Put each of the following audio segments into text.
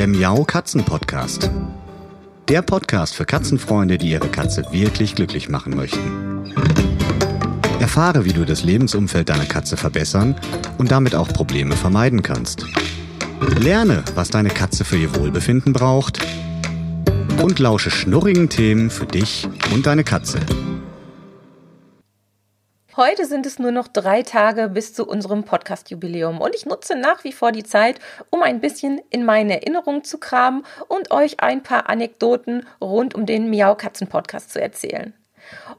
der Miau Katzen Podcast. Der Podcast für Katzenfreunde, die ihre Katze wirklich glücklich machen möchten. Erfahre, wie du das Lebensumfeld deiner Katze verbessern und damit auch Probleme vermeiden kannst. Lerne, was deine Katze für ihr Wohlbefinden braucht und lausche schnurrigen Themen für dich und deine Katze. Heute sind es nur noch drei Tage bis zu unserem Podcast-Jubiläum und ich nutze nach wie vor die Zeit, um ein bisschen in meine Erinnerungen zu kramen und euch ein paar Anekdoten rund um den Miau-Katzen-Podcast zu erzählen.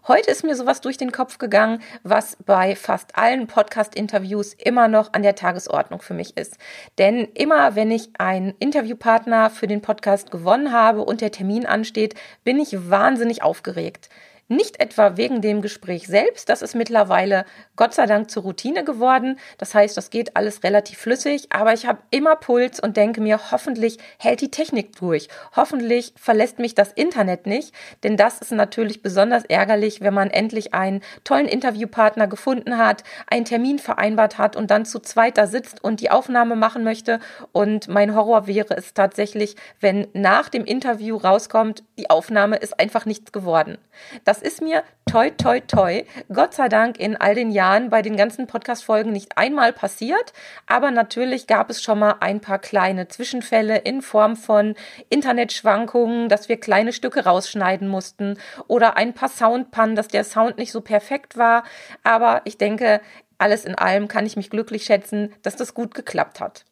Heute ist mir sowas durch den Kopf gegangen, was bei fast allen Podcast-Interviews immer noch an der Tagesordnung für mich ist. Denn immer, wenn ich einen Interviewpartner für den Podcast gewonnen habe und der Termin ansteht, bin ich wahnsinnig aufgeregt. Nicht etwa wegen dem Gespräch selbst, das ist mittlerweile Gott sei Dank zur Routine geworden. Das heißt, das geht alles relativ flüssig, aber ich habe immer Puls und denke mir, hoffentlich hält die Technik durch. Hoffentlich verlässt mich das Internet nicht, denn das ist natürlich besonders ärgerlich, wenn man endlich einen tollen Interviewpartner gefunden hat, einen Termin vereinbart hat und dann zu zweit da sitzt und die Aufnahme machen möchte. Und mein Horror wäre es tatsächlich, wenn nach dem Interview rauskommt, die Aufnahme ist einfach nichts geworden. Das ist mir toi, toi, toi, Gott sei Dank in all den Jahren bei den ganzen Podcast-Folgen nicht einmal passiert. Aber natürlich gab es schon mal ein paar kleine Zwischenfälle in Form von Internetschwankungen, dass wir kleine Stücke rausschneiden mussten oder ein paar Soundpannen, dass der Sound nicht so perfekt war. Aber ich denke, alles in allem kann ich mich glücklich schätzen, dass das gut geklappt hat.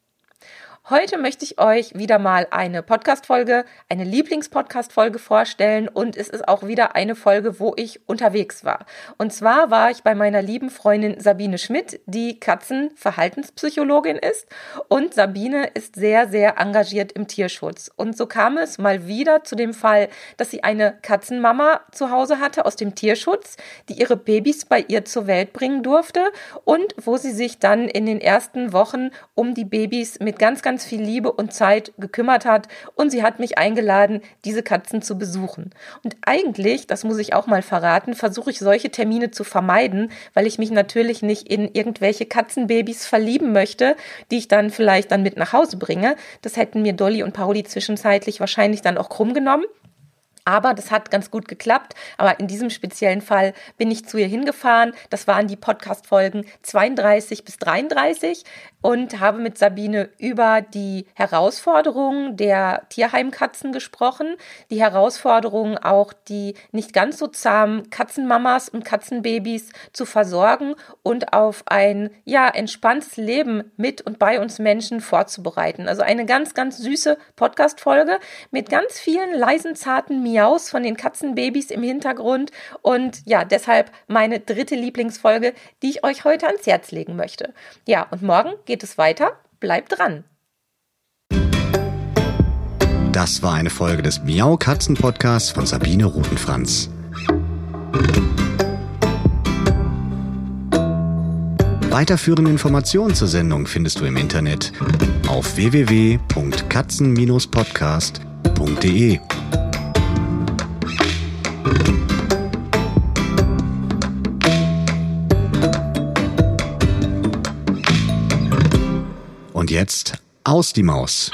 Heute möchte ich euch wieder mal eine Podcast-Folge, eine Lieblings-Podcast-Folge vorstellen und es ist auch wieder eine Folge, wo ich unterwegs war. Und zwar war ich bei meiner lieben Freundin Sabine Schmidt, die Katzenverhaltenspsychologin ist und Sabine ist sehr, sehr engagiert im Tierschutz. Und so kam es mal wieder zu dem Fall, dass sie eine Katzenmama zu Hause hatte aus dem Tierschutz, die ihre Babys bei ihr zur Welt bringen durfte und wo sie sich dann in den ersten Wochen um die Babys mit ganz, ganz ganz viel Liebe und Zeit gekümmert hat und sie hat mich eingeladen, diese Katzen zu besuchen. Und eigentlich, das muss ich auch mal verraten, versuche ich solche Termine zu vermeiden, weil ich mich natürlich nicht in irgendwelche Katzenbabys verlieben möchte, die ich dann vielleicht dann mit nach Hause bringe. Das hätten mir Dolly und Pauli zwischenzeitlich wahrscheinlich dann auch krumm genommen. Aber das hat ganz gut geklappt. Aber in diesem speziellen Fall bin ich zu ihr hingefahren. Das waren die Podcast-Folgen 32 bis 33 und habe mit Sabine über die Herausforderungen der Tierheimkatzen gesprochen. Die Herausforderungen auch, die nicht ganz so zahmen Katzenmamas und Katzenbabys zu versorgen und auf ein, ja, entspanntes Leben mit und bei uns Menschen vorzubereiten. Also eine ganz, ganz süße Podcast-Folge mit ganz vielen leisen, zarten Miaus von den Katzenbabys im Hintergrund und ja, deshalb meine dritte Lieblingsfolge, die ich euch heute ans Herz legen möchte. Ja, und morgen geht es weiter. Bleibt dran. Das war eine Folge des Miau Katzen Podcasts von Sabine Rutenfranz. Weiterführende Informationen zur Sendung findest du im Internet auf www.katzen-podcast.de. Und jetzt aus die Maus.